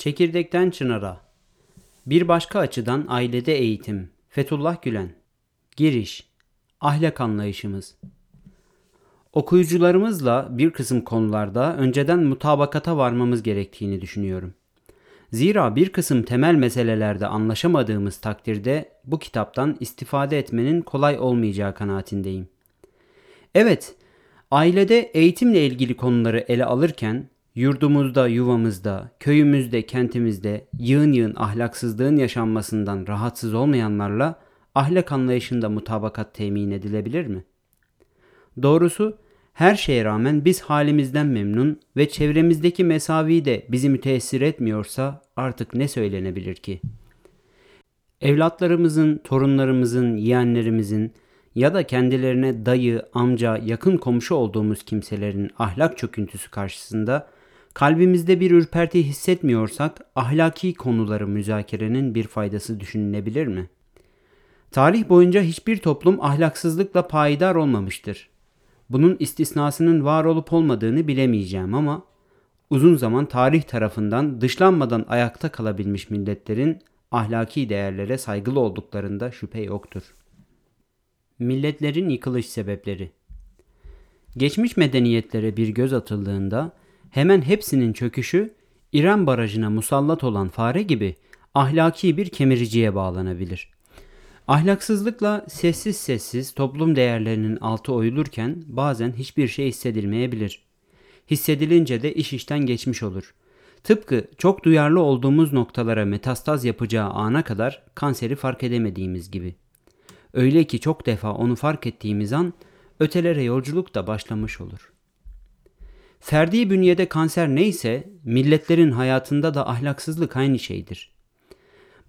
Çekirdekten Çınar'a. Bir başka açıdan ailede eğitim. Fethullah Gülen. Giriş. Ahlak anlayışımız. Okuyucularımızla bir kısım konularda önceden mutabakata varmamız gerektiğini düşünüyorum. Zira bir kısım temel meselelerde anlaşamadığımız takdirde bu kitaptan istifade etmenin kolay olmayacağı kanaatindeyim. Evet, ailede eğitimle ilgili konuları ele alırken yurdumuzda, yuvamızda, köyümüzde, kentimizde yığın yığın ahlaksızlığın yaşanmasından rahatsız olmayanlarla ahlak anlayışında mutabakat temin edilebilir mi? Doğrusu her şeye rağmen biz halimizden memnun ve çevremizdeki mesavi de bizi müteessir etmiyorsa artık ne söylenebilir ki? Evlatlarımızın, torunlarımızın, yeğenlerimizin ya da kendilerine dayı, amca, yakın komşu olduğumuz kimselerin ahlak çöküntüsü karşısında kalbimizde bir ürperti hissetmiyorsak ahlaki konuları müzakerenin bir faydası düşünülebilir mi? Tarih boyunca hiçbir toplum ahlaksızlıkla payidar olmamıştır. Bunun istisnasının var olup olmadığını bilemeyeceğim ama uzun zaman tarih tarafından dışlanmadan ayakta kalabilmiş milletlerin ahlaki değerlere saygılı olduklarında şüphe yoktur. Milletlerin yıkılış sebepleri Geçmiş medeniyetlere bir göz atıldığında hemen hepsinin çöküşü İran barajına musallat olan fare gibi ahlaki bir kemiriciye bağlanabilir. Ahlaksızlıkla sessiz sessiz toplum değerlerinin altı oyulurken bazen hiçbir şey hissedilmeyebilir. Hissedilince de iş işten geçmiş olur. Tıpkı çok duyarlı olduğumuz noktalara metastaz yapacağı ana kadar kanseri fark edemediğimiz gibi. Öyle ki çok defa onu fark ettiğimiz an ötelere yolculuk da başlamış olur. Ferdi bünyede kanser neyse milletlerin hayatında da ahlaksızlık aynı şeydir.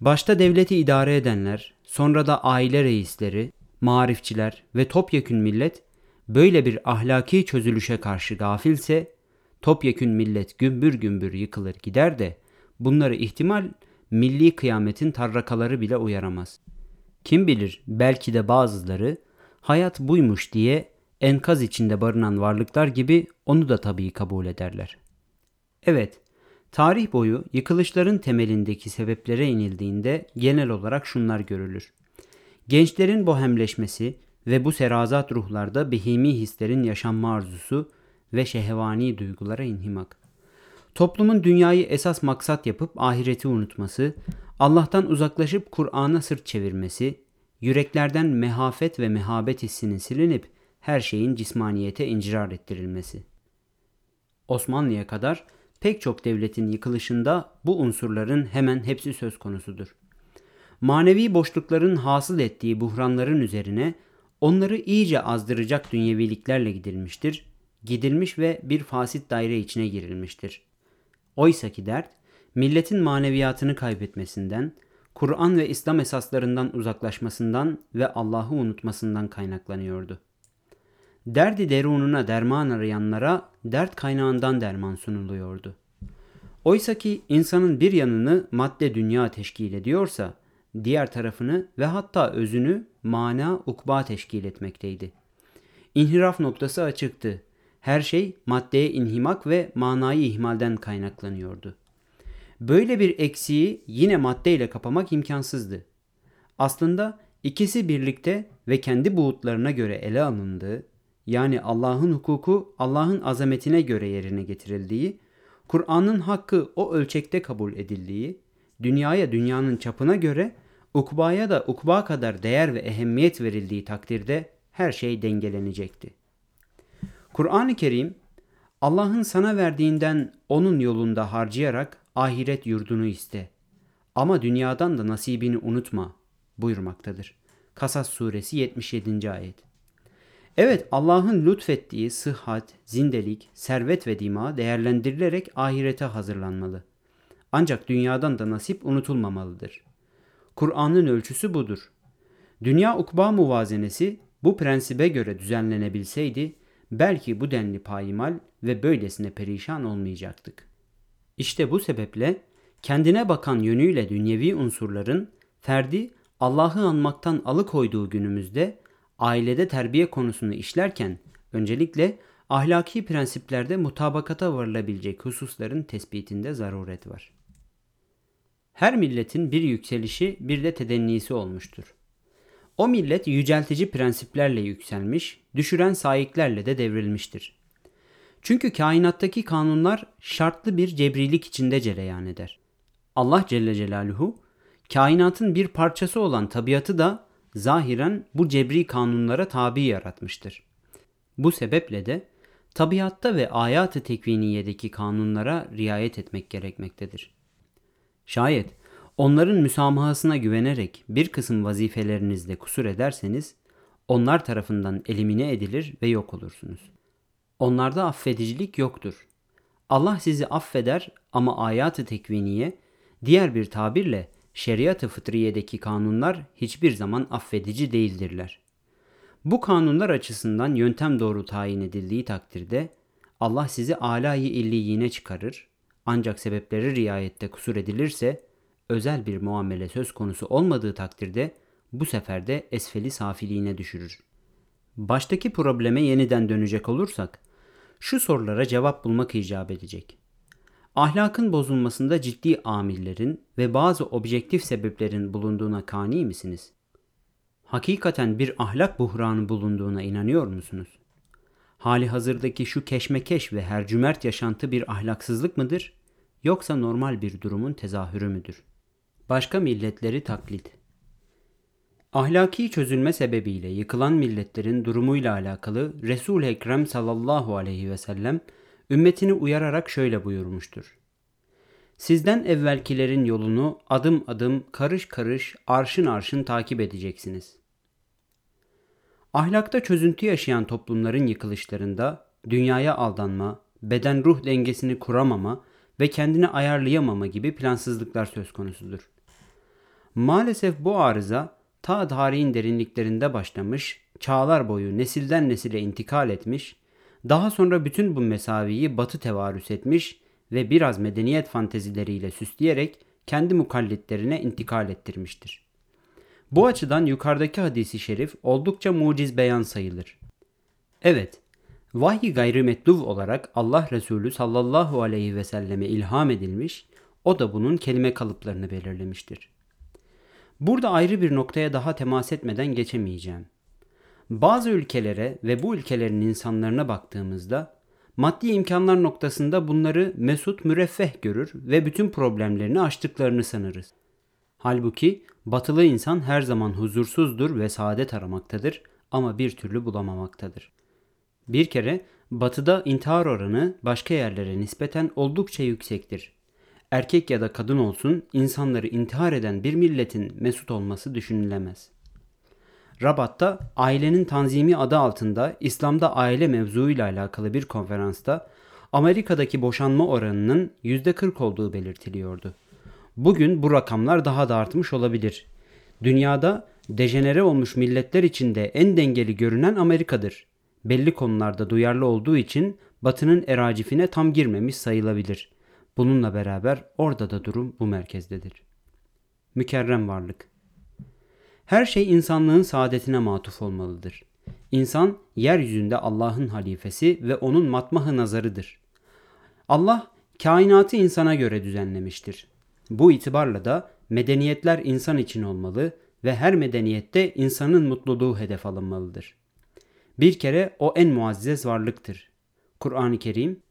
Başta devleti idare edenler, sonra da aile reisleri, marifçiler ve topyekün millet böyle bir ahlaki çözülüşe karşı gafilse topyekün millet gümbür gümbür yıkılır gider de bunları ihtimal milli kıyametin tarrakaları bile uyaramaz. Kim bilir belki de bazıları hayat buymuş diye enkaz içinde barınan varlıklar gibi onu da tabii kabul ederler. Evet, tarih boyu yıkılışların temelindeki sebeplere inildiğinde genel olarak şunlar görülür. Gençlerin bohemleşmesi ve bu serazat ruhlarda behimi hislerin yaşanma arzusu ve şehvani duygulara inhimak. Toplumun dünyayı esas maksat yapıp ahireti unutması, Allah'tan uzaklaşıp Kur'an'a sırt çevirmesi, yüreklerden mehafet ve mehabet hissinin silinip her şeyin cismaniyete incirar ettirilmesi. Osmanlı'ya kadar pek çok devletin yıkılışında bu unsurların hemen hepsi söz konusudur. Manevi boşlukların hasıl ettiği buhranların üzerine onları iyice azdıracak dünyeviliklerle gidilmiştir, gidilmiş ve bir fasit daire içine girilmiştir. Oysa ki dert, milletin maneviyatını kaybetmesinden, Kur'an ve İslam esaslarından uzaklaşmasından ve Allah'ı unutmasından kaynaklanıyordu. Derdi derununa derman arayanlara dert kaynağından derman sunuluyordu. Oysa ki insanın bir yanını madde dünya teşkil ediyorsa, diğer tarafını ve hatta özünü mana ukba teşkil etmekteydi. İnhiraf noktası açıktı. Her şey maddeye inhimak ve manayı ihmalden kaynaklanıyordu. Böyle bir eksiği yine maddeyle kapamak imkansızdı. Aslında ikisi birlikte ve kendi buğutlarına göre ele alındığı, yani Allah'ın hukuku Allah'ın azametine göre yerine getirildiği, Kur'an'ın hakkı o ölçekte kabul edildiği, dünyaya dünyanın çapına göre, ukbaya da ukba kadar değer ve ehemmiyet verildiği takdirde her şey dengelenecekti. Kur'an-ı Kerim, Allah'ın sana verdiğinden onun yolunda harcayarak ahiret yurdunu iste. Ama dünyadan da nasibini unutma buyurmaktadır. Kasas suresi 77. ayet. Evet Allah'ın lütfettiği sıhhat, zindelik, servet ve dima değerlendirilerek ahirete hazırlanmalı. Ancak dünyadan da nasip unutulmamalıdır. Kur'an'ın ölçüsü budur. Dünya ukba muvazenesi bu prensibe göre düzenlenebilseydi belki bu denli payimal ve böylesine perişan olmayacaktık. İşte bu sebeple kendine bakan yönüyle dünyevi unsurların ferdi Allah'ı anmaktan alıkoyduğu günümüzde ailede terbiye konusunu işlerken öncelikle ahlaki prensiplerde mutabakata varılabilecek hususların tespitinde zaruret var. Her milletin bir yükselişi bir de tedennisi olmuştur. O millet yüceltici prensiplerle yükselmiş, düşüren sahiplerle de devrilmiştir. Çünkü kainattaki kanunlar şartlı bir cebrilik içinde cereyan eder. Allah Celle Celaluhu kainatın bir parçası olan tabiatı da zahiren bu cebri kanunlara tabi yaratmıştır. Bu sebeple de tabiatta ve ayat-ı tekviniyedeki kanunlara riayet etmek gerekmektedir. Şayet onların müsamahasına güvenerek bir kısım vazifelerinizde kusur ederseniz onlar tarafından elimine edilir ve yok olursunuz. Onlarda affedicilik yoktur. Allah sizi affeder ama ayat-ı tekviniye diğer bir tabirle şeriat-ı fıtriyedeki kanunlar hiçbir zaman affedici değildirler. Bu kanunlar açısından yöntem doğru tayin edildiği takdirde Allah sizi alayı illiyine çıkarır ancak sebepleri riayette kusur edilirse özel bir muamele söz konusu olmadığı takdirde bu sefer de esfeli safiliğine düşürür. Baştaki probleme yeniden dönecek olursak şu sorulara cevap bulmak icap edecek. Ahlakın bozulmasında ciddi amillerin ve bazı objektif sebeplerin bulunduğuna kani misiniz? Hakikaten bir ahlak buhranı bulunduğuna inanıyor musunuz? Hali hazırdaki şu keşmekeş ve hercümerт yaşantı bir ahlaksızlık mıdır? Yoksa normal bir durumun tezahürü müdür? Başka milletleri taklit Ahlaki çözülme sebebiyle yıkılan milletlerin durumuyla alakalı Resul-i Ekrem sallallahu aleyhi ve sellem ümmetini uyararak şöyle buyurmuştur. Sizden evvelkilerin yolunu adım adım, karış karış, arşın arşın takip edeceksiniz. Ahlakta çözüntü yaşayan toplumların yıkılışlarında dünyaya aldanma, beden ruh dengesini kuramama ve kendini ayarlayamama gibi plansızlıklar söz konusudur. Maalesef bu arıza ta tarihin derinliklerinde başlamış, çağlar boyu nesilden nesile intikal etmiş, daha sonra bütün bu mesaviyi batı tevarüs etmiş ve biraz medeniyet fantezileriyle süsleyerek kendi mukallitlerine intikal ettirmiştir. Bu açıdan yukarıdaki hadisi şerif oldukça muciz beyan sayılır. Evet, vahiy gayrimetluv olarak Allah Resulü sallallahu aleyhi ve selleme ilham edilmiş, o da bunun kelime kalıplarını belirlemiştir. Burada ayrı bir noktaya daha temas etmeden geçemeyeceğim. Bazı ülkelere ve bu ülkelerin insanlarına baktığımızda maddi imkanlar noktasında bunları mesut müreffeh görür ve bütün problemlerini aştıklarını sanırız. Halbuki batılı insan her zaman huzursuzdur ve saadet aramaktadır ama bir türlü bulamamaktadır. Bir kere batıda intihar oranı başka yerlere nispeten oldukça yüksektir. Erkek ya da kadın olsun insanları intihar eden bir milletin mesut olması düşünülemez. Rabat'ta ailenin tanzimi adı altında İslam'da aile mevzuuyla alakalı bir konferansta Amerika'daki boşanma oranının %40 olduğu belirtiliyordu. Bugün bu rakamlar daha da artmış olabilir. Dünyada dejenere olmuş milletler içinde en dengeli görünen Amerika'dır. Belli konularda duyarlı olduğu için Batı'nın eracifine tam girmemiş sayılabilir. Bununla beraber orada da durum bu merkezdedir. Mükerrem varlık her şey insanlığın saadetine matuf olmalıdır. İnsan yeryüzünde Allah'ın halifesi ve onun matmahı nazarıdır. Allah kainatı insana göre düzenlemiştir. Bu itibarla da medeniyetler insan için olmalı ve her medeniyette insanın mutluluğu hedef alınmalıdır. Bir kere o en muazzez varlıktır. Kur'an-ı Kerim,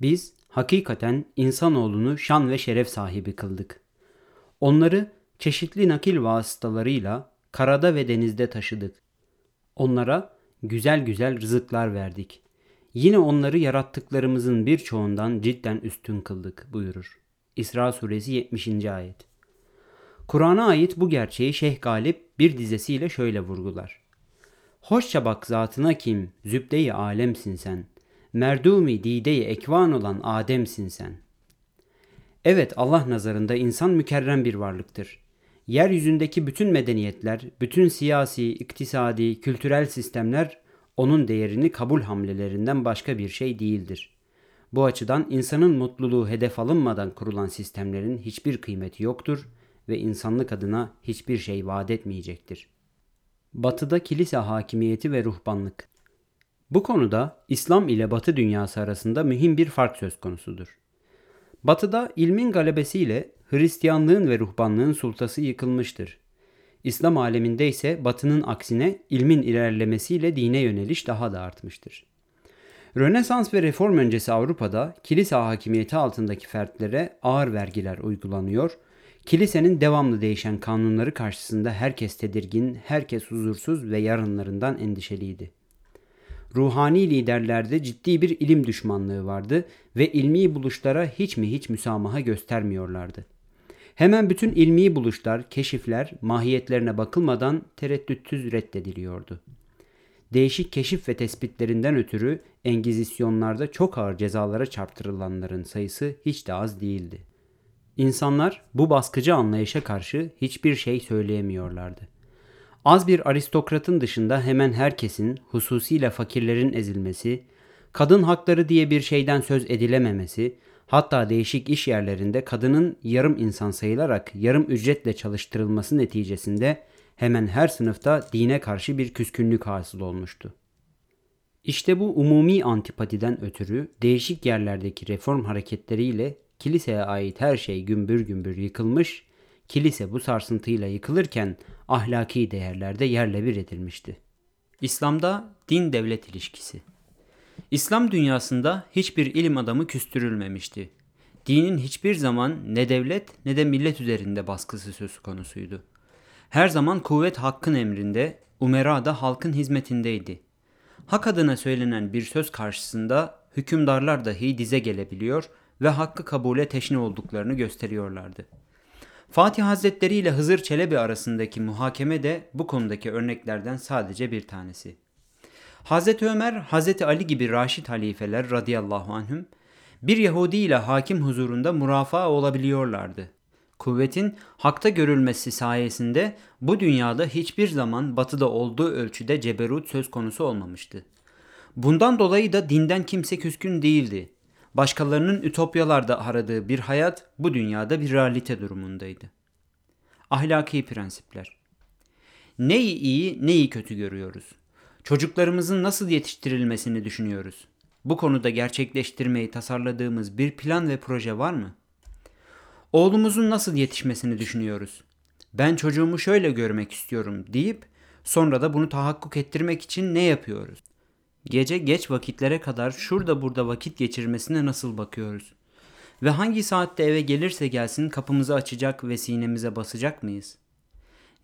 biz hakikaten insanoğlunu şan ve şeref sahibi kıldık. Onları çeşitli nakil vasıtalarıyla karada ve denizde taşıdık. Onlara güzel güzel rızıklar verdik. Yine onları yarattıklarımızın birçoğundan cidden üstün kıldık buyurur. İsra suresi 70. ayet. Kur'an'a ait bu gerçeği Şeyh Galip bir dizesiyle şöyle vurgular. Hoşça bak zatına kim, zübde-i alemsin sen. Merdumi dide-i ekvan olan Adem'sin sen. Evet Allah nazarında insan mükerrem bir varlıktır yeryüzündeki bütün medeniyetler, bütün siyasi, iktisadi, kültürel sistemler onun değerini kabul hamlelerinden başka bir şey değildir. Bu açıdan insanın mutluluğu hedef alınmadan kurulan sistemlerin hiçbir kıymeti yoktur ve insanlık adına hiçbir şey vaat etmeyecektir. Batıda kilise hakimiyeti ve ruhbanlık. Bu konuda İslam ile Batı dünyası arasında mühim bir fark söz konusudur. Batı'da ilmin galebesiyle Hristiyanlığın ve ruhbanlığın sultası yıkılmıştır. İslam aleminde ise Batı'nın aksine ilmin ilerlemesiyle dine yöneliş daha da artmıştır. Rönesans ve reform öncesi Avrupa'da kilise hakimiyeti altındaki fertlere ağır vergiler uygulanıyor. Kilisenin devamlı değişen kanunları karşısında herkes tedirgin, herkes huzursuz ve yarınlarından endişeliydi. Ruhani liderlerde ciddi bir ilim düşmanlığı vardı ve ilmi buluşlara hiç mi hiç müsamaha göstermiyorlardı. Hemen bütün ilmi buluşlar, keşifler mahiyetlerine bakılmadan tereddütsüz reddediliyordu. Değişik keşif ve tespitlerinden ötürü Engizisyonlarda çok ağır cezalara çarptırılanların sayısı hiç de az değildi. İnsanlar bu baskıcı anlayışa karşı hiçbir şey söyleyemiyorlardı. Az bir aristokratın dışında hemen herkesin, hususiyle fakirlerin ezilmesi, kadın hakları diye bir şeyden söz edilememesi, hatta değişik iş yerlerinde kadının yarım insan sayılarak yarım ücretle çalıştırılması neticesinde hemen her sınıfta dine karşı bir küskünlük hasıl olmuştu. İşte bu umumi antipatiden ötürü değişik yerlerdeki reform hareketleriyle kiliseye ait her şey gümbür gümbür yıkılmış, kilise bu sarsıntıyla yıkılırken ahlaki değerlerde yerle bir edilmişti. İslam'da din devlet ilişkisi İslam dünyasında hiçbir ilim adamı küstürülmemişti. Dinin hiçbir zaman ne devlet ne de millet üzerinde baskısı söz konusuydu. Her zaman kuvvet hakkın emrinde, umera da halkın hizmetindeydi. Hak adına söylenen bir söz karşısında hükümdarlar dahi dize gelebiliyor ve hakkı kabule teşne olduklarını gösteriyorlardı. Fatih Hazretleri ile Hızır Çelebi arasındaki muhakeme de bu konudaki örneklerden sadece bir tanesi. Hazreti Ömer, Hazreti Ali gibi raşit halifeler radıyallahu anhüm bir Yahudi ile hakim huzurunda murafaa olabiliyorlardı. Kuvvetin hakta görülmesi sayesinde bu dünyada hiçbir zaman batıda olduğu ölçüde ceberut söz konusu olmamıştı. Bundan dolayı da dinden kimse küskün değildi. Başkalarının ütopyalarda aradığı bir hayat bu dünyada bir realite durumundaydı. Ahlaki prensipler Neyi iyi, neyi kötü görüyoruz? Çocuklarımızın nasıl yetiştirilmesini düşünüyoruz? Bu konuda gerçekleştirmeyi tasarladığımız bir plan ve proje var mı? Oğlumuzun nasıl yetişmesini düşünüyoruz. Ben çocuğumu şöyle görmek istiyorum deyip sonra da bunu tahakkuk ettirmek için ne yapıyoruz? Gece geç vakitlere kadar şurada burada vakit geçirmesine nasıl bakıyoruz? Ve hangi saatte eve gelirse gelsin kapımızı açacak ve sinemize basacak mıyız?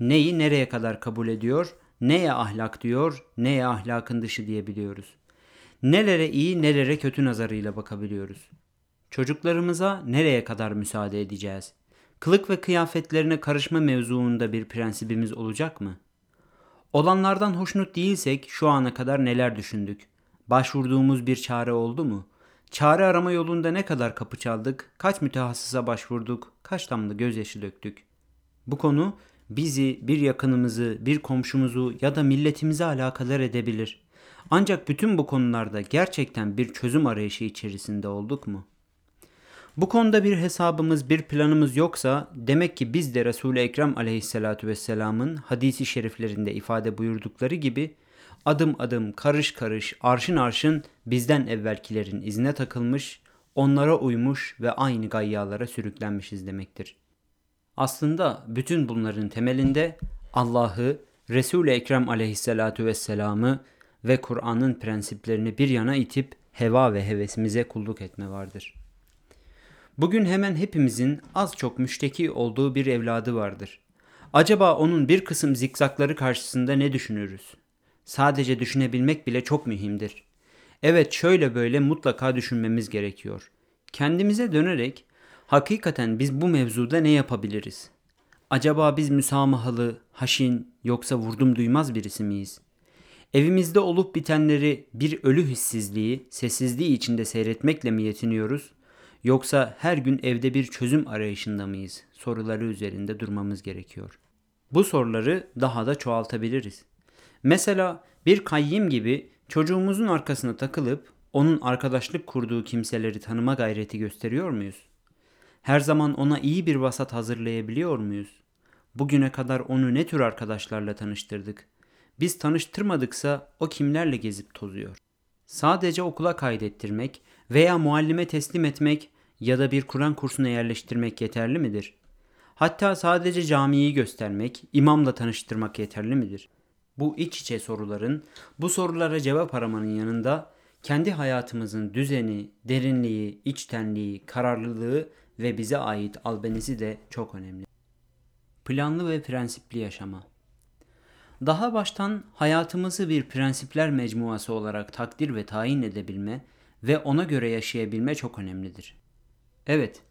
Neyi nereye kadar kabul ediyor, neye ahlak diyor, neye ahlakın dışı diyebiliyoruz. Nelere iyi, nelere kötü nazarıyla bakabiliyoruz. Çocuklarımıza nereye kadar müsaade edeceğiz? Kılık ve kıyafetlerine karışma mevzuunda bir prensibimiz olacak mı? Olanlardan hoşnut değilsek şu ana kadar neler düşündük? Başvurduğumuz bir çare oldu mu? Çare arama yolunda ne kadar kapı çaldık? Kaç mütehassısa başvurduk? Kaç damla gözyaşı döktük? Bu konu bizi, bir yakınımızı, bir komşumuzu ya da milletimizi alakadar edebilir. Ancak bütün bu konularda gerçekten bir çözüm arayışı içerisinde olduk mu?'' Bu konuda bir hesabımız, bir planımız yoksa demek ki biz de Resul-i Ekrem aleyhissalatu vesselamın hadisi şeriflerinde ifade buyurdukları gibi adım adım, karış karış, arşın arşın bizden evvelkilerin izine takılmış, onlara uymuş ve aynı gayyalara sürüklenmişiz demektir. Aslında bütün bunların temelinde Allah'ı, Resul-i Ekrem aleyhissalatu vesselam'ı ve Kur'an'ın prensiplerini bir yana itip heva ve hevesimize kulluk etme vardır.'' Bugün hemen hepimizin az çok müşteki olduğu bir evladı vardır. Acaba onun bir kısım zikzakları karşısında ne düşünürüz? Sadece düşünebilmek bile çok mühimdir. Evet şöyle böyle mutlaka düşünmemiz gerekiyor. Kendimize dönerek hakikaten biz bu mevzuda ne yapabiliriz? Acaba biz müsamahalı, haşin yoksa vurdum duymaz birisi miyiz? Evimizde olup bitenleri bir ölü hissizliği, sessizliği içinde seyretmekle mi yetiniyoruz? Yoksa her gün evde bir çözüm arayışında mıyız? Soruları üzerinde durmamız gerekiyor. Bu soruları daha da çoğaltabiliriz. Mesela bir kayyim gibi çocuğumuzun arkasına takılıp onun arkadaşlık kurduğu kimseleri tanıma gayreti gösteriyor muyuz? Her zaman ona iyi bir vasat hazırlayabiliyor muyuz? Bugüne kadar onu ne tür arkadaşlarla tanıştırdık? Biz tanıştırmadıksa o kimlerle gezip tozuyor? Sadece okula kaydettirmek veya muallime teslim etmek ya da bir Kur'an kursuna yerleştirmek yeterli midir? Hatta sadece camiyi göstermek, imamla tanıştırmak yeterli midir? Bu iç içe soruların, bu sorulara cevap aramanın yanında kendi hayatımızın düzeni, derinliği, içtenliği, kararlılığı ve bize ait albenisi de çok önemli. Planlı ve prensipli yaşama. Daha baştan hayatımızı bir prensipler mecmuası olarak takdir ve tayin edebilme ve ona göre yaşayabilme çok önemlidir. Evet,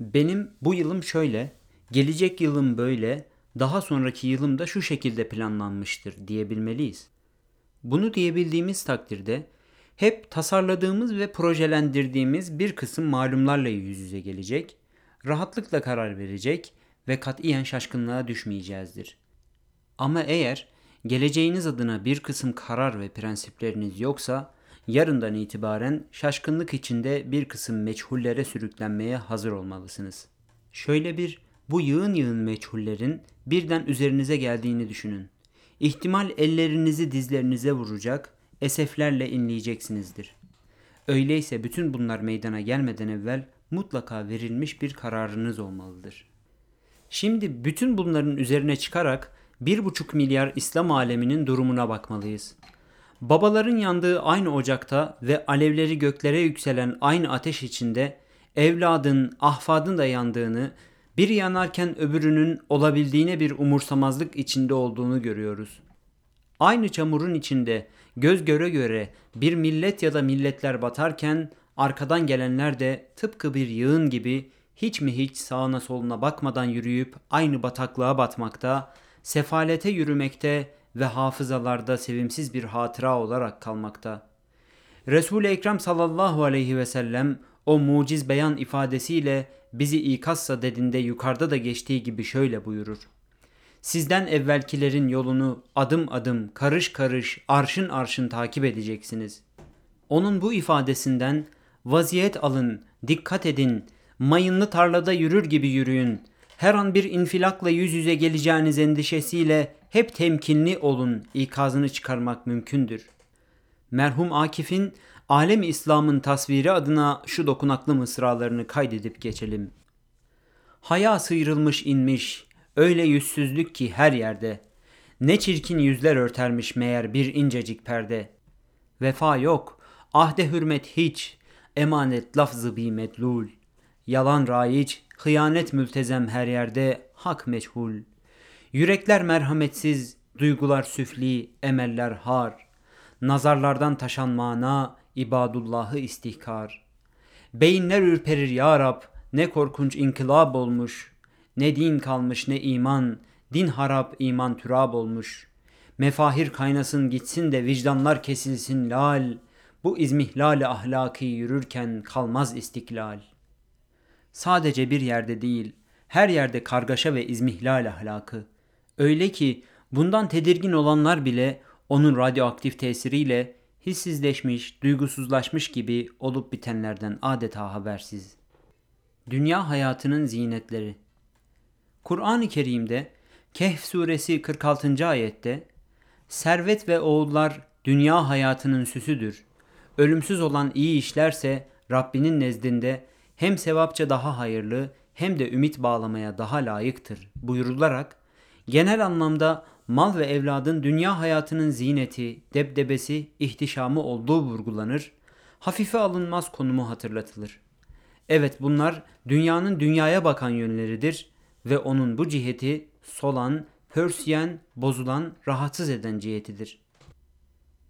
benim bu yılım şöyle, gelecek yılım böyle, daha sonraki yılım da şu şekilde planlanmıştır diyebilmeliyiz. Bunu diyebildiğimiz takdirde hep tasarladığımız ve projelendirdiğimiz bir kısım malumlarla yüz yüze gelecek, rahatlıkla karar verecek ve katiyen şaşkınlığa düşmeyeceğizdir. Ama eğer geleceğiniz adına bir kısım karar ve prensipleriniz yoksa yarından itibaren şaşkınlık içinde bir kısım meçhullere sürüklenmeye hazır olmalısınız. Şöyle bir bu yığın yığın meçhullerin birden üzerinize geldiğini düşünün. İhtimal ellerinizi dizlerinize vuracak, eseflerle inleyeceksinizdir. Öyleyse bütün bunlar meydana gelmeden evvel mutlaka verilmiş bir kararınız olmalıdır. Şimdi bütün bunların üzerine çıkarak 1,5 milyar İslam aleminin durumuna bakmalıyız. Babaların yandığı aynı ocakta ve alevleri göklere yükselen aynı ateş içinde evladın, ahfadın da yandığını, biri yanarken öbürünün olabildiğine bir umursamazlık içinde olduğunu görüyoruz. Aynı çamurun içinde göz göre göre bir millet ya da milletler batarken arkadan gelenler de tıpkı bir yığın gibi hiç mi hiç sağına soluna bakmadan yürüyüp aynı bataklığa batmakta, sefalete yürümekte ve hafızalarda sevimsiz bir hatıra olarak kalmakta. Resul-i Ekrem sallallahu aleyhi ve sellem o muciz beyan ifadesiyle bizi ikaz sadedinde yukarıda da geçtiği gibi şöyle buyurur. Sizden evvelkilerin yolunu adım adım, karış karış, arşın arşın takip edeceksiniz. Onun bu ifadesinden vaziyet alın, dikkat edin, mayınlı tarlada yürür gibi yürüyün. Her an bir infilakla yüz yüze geleceğiniz endişesiyle hep temkinli olun ikazını çıkarmak mümkündür. Merhum Akif'in Alem İslam'ın tasviri adına şu dokunaklı mısralarını kaydedip geçelim. Haya sıyrılmış inmiş, öyle yüzsüzlük ki her yerde. Ne çirkin yüzler örtermiş meğer bir incecik perde. Vefa yok, ahde hürmet hiç, emanet lafzı bi medlul. Yalan raiç, hıyanet mültezem her yerde, hak meçhul. Yürekler merhametsiz, duygular süfli, emeller har. Nazarlardan taşan mana, ibadullahı istihkar. Beyinler ürperir ya Rab, ne korkunç inkılap olmuş. Ne din kalmış ne iman, din harap iman türab olmuş. Mefahir kaynasın gitsin de vicdanlar kesilsin lal. Bu izmihlal ahlaki yürürken kalmaz istiklal. Sadece bir yerde değil, her yerde kargaşa ve izmihlal ahlakı. Öyle ki bundan tedirgin olanlar bile onun radyoaktif tesiriyle hissizleşmiş, duygusuzlaşmış gibi olup bitenlerden adeta habersiz. Dünya hayatının zinetleri Kur'an-ı Kerim'de Kehf suresi 46. ayette Servet ve oğullar dünya hayatının süsüdür. Ölümsüz olan iyi işlerse Rabbinin nezdinde hem sevapça daha hayırlı hem de ümit bağlamaya daha layıktır buyurularak genel anlamda mal ve evladın dünya hayatının zineti, debdebesi, ihtişamı olduğu vurgulanır, hafife alınmaz konumu hatırlatılır. Evet bunlar dünyanın dünyaya bakan yönleridir ve onun bu ciheti solan, pörsüyen, bozulan, rahatsız eden cihetidir.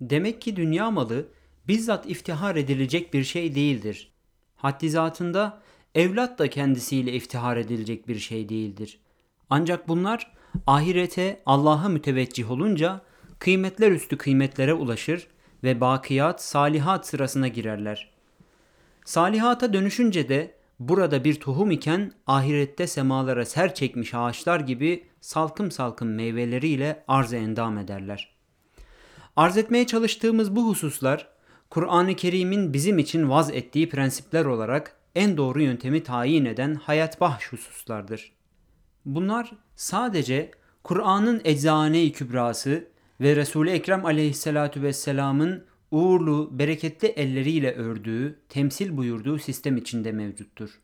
Demek ki dünya malı bizzat iftihar edilecek bir şey değildir. Haddizatında evlat da kendisiyle iftihar edilecek bir şey değildir. Ancak bunlar ahirete Allah'a müteveccih olunca kıymetler üstü kıymetlere ulaşır ve bakiyat, salihat sırasına girerler. Salihata dönüşünce de burada bir tohum iken ahirette semalara ser çekmiş ağaçlar gibi salkım salkım meyveleriyle arz endam ederler. Arz etmeye çalıştığımız bu hususlar Kur'an-ı Kerim'in bizim için vaz ettiği prensipler olarak en doğru yöntemi tayin eden hayat bahş hususlardır. Bunlar sadece Kur'an'ın eczane-i kübrası ve Resul-i Ekrem aleyhissalatu vesselamın uğurlu, bereketli elleriyle ördüğü, temsil buyurduğu sistem içinde mevcuttur.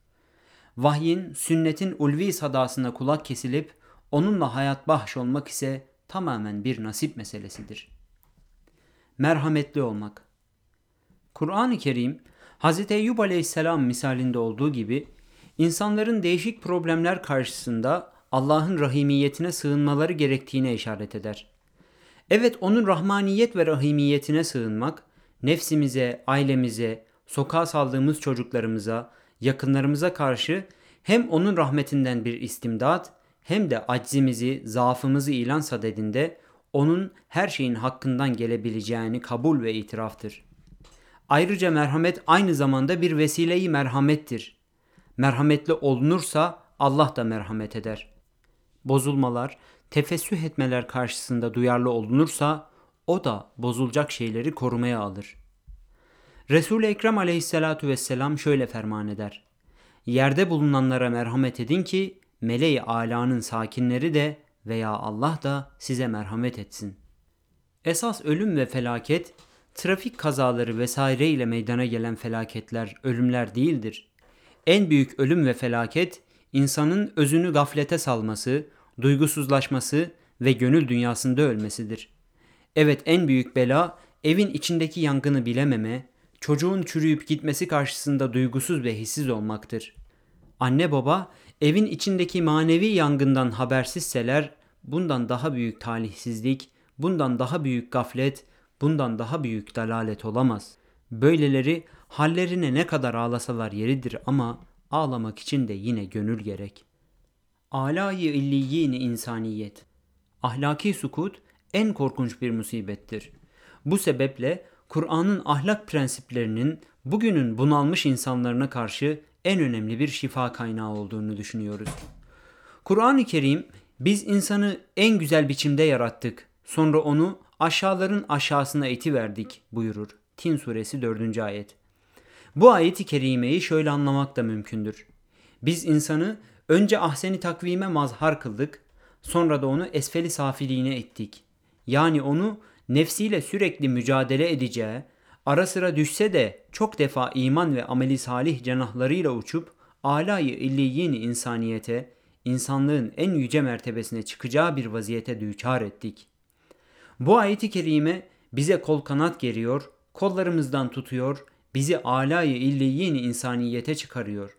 Vahyin, sünnetin ulvi sadasına kulak kesilip onunla hayat bahş olmak ise tamamen bir nasip meselesidir. Merhametli olmak Kur'an-ı Kerim, Hz. Eyyub aleyhisselam misalinde olduğu gibi insanların değişik problemler karşısında Allah'ın rahimiyetine sığınmaları gerektiğine işaret eder. Evet onun rahmaniyet ve rahimiyetine sığınmak, nefsimize, ailemize, sokağa saldığımız çocuklarımıza, yakınlarımıza karşı hem onun rahmetinden bir istimdat hem de aczimizi, zaafımızı ilan sadedinde onun her şeyin hakkından gelebileceğini kabul ve itiraftır. Ayrıca merhamet aynı zamanda bir vesileyi merhamettir. Merhametli olunursa Allah da merhamet eder. Bozulmalar, tefessüh etmeler karşısında duyarlı olunursa o da bozulacak şeyleri korumaya alır. Resul-i Ekrem aleyhissalatu vesselam şöyle ferman eder. Yerde bulunanlara merhamet edin ki meleği alanın sakinleri de veya Allah da size merhamet etsin. Esas ölüm ve felaket, trafik kazaları vesaire ile meydana gelen felaketler, ölümler değildir. En büyük ölüm ve felaket, insanın özünü gaflete salması, duygusuzlaşması ve gönül dünyasında ölmesidir. Evet en büyük bela, evin içindeki yangını bilememe, çocuğun çürüyüp gitmesi karşısında duygusuz ve hissiz olmaktır. Anne baba evin içindeki manevi yangından habersizseler bundan daha büyük talihsizlik, bundan daha büyük gaflet, bundan daha büyük dalalet olamaz. Böyleleri hallerine ne kadar ağlasalar yeridir ama ağlamak için de yine gönül gerek. İlliyin insaniyet. Ahlaki sukut en korkunç bir musibettir. Bu sebeple Kur'an'ın ahlak prensiplerinin bugünün bunalmış insanlarına karşı en önemli bir şifa kaynağı olduğunu düşünüyoruz. Kur'an-ı Kerim biz insanı en güzel biçimde yarattık. Sonra onu aşağıların aşağısına eti verdik buyurur. Tin suresi 4. ayet. Bu ayeti kerimeyi şöyle anlamak da mümkündür. Biz insanı önce ahseni takvime mazhar kıldık, sonra da onu esfeli safiliğine ettik. Yani onu nefsiyle sürekli mücadele edeceği, ara sıra düşse de çok defa iman ve ameli salih cenahlarıyla uçup alayı illiyin insaniyete, insanlığın en yüce mertebesine çıkacağı bir vaziyete düçar ettik. Bu ayeti kerime bize kol kanat geriyor, kollarımızdan tutuyor, bizi alayı illiyin insaniyete çıkarıyor.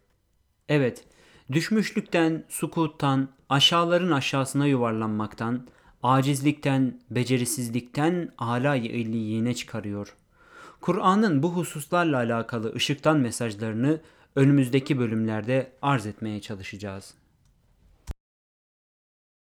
Evet, düşmüşlükten, sukuttan, aşağıların aşağısına yuvarlanmaktan, acizlikten, becerisizlikten alayı illiyine çıkarıyor. Kur'an'ın bu hususlarla alakalı ışıktan mesajlarını önümüzdeki bölümlerde arz etmeye çalışacağız.